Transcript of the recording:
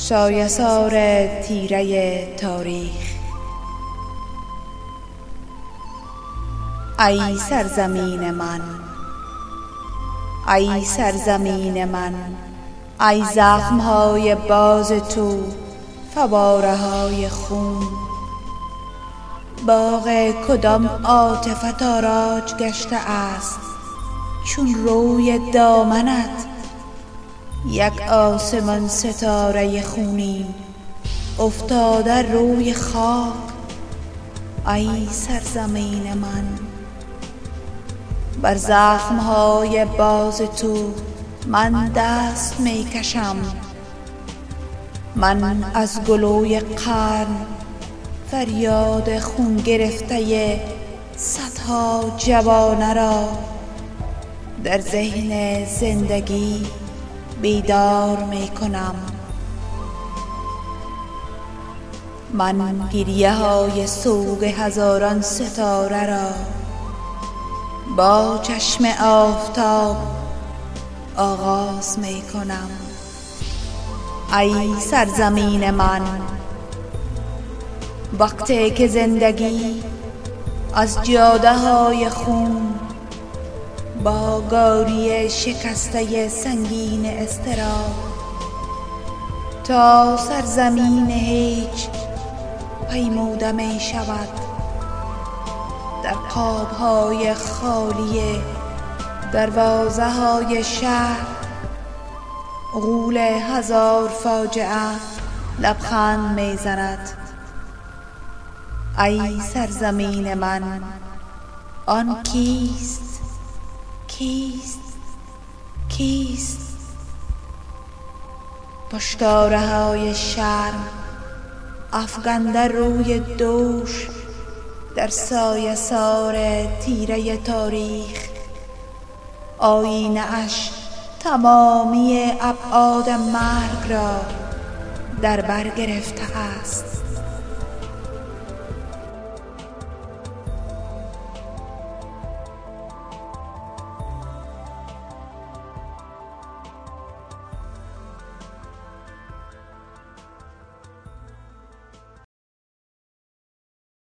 سایسار تیره تاریخ. ای سرزمین من ای سرزمین من ای زخم های باز تو فواره های خون. باغ کدام عاطفت آراج گشته است؟ چون روی دامنت یک آسمان ستاره خونین افتاده روی خاک. ای سرزمین من بر زخم های باز تو من دست می کشم من از گلوی قرن فریاد خون گرفته صدها جوانه را در ذهن زندگی بیدار می کنم من گریه های سوگ هزاران ستاره را با چشم آفتاب آغاز می کنم ای سرزمین من وقتی که زندگی از جاده های خون با گاری شکسته سنگین استراب تا سرزمین هیچ پیموده می شود در خواب های خالی دروازه های شهر غول هزار فاجعه لبخند می زند ای سرزمین من آن کیست؟ کیست؟ کیست؟ پشتاره های شرم افگنده روی دوش در سایه سار تیره تاریخ. آینه اش تمامی ابعاد مرگ را در بر گرفته است.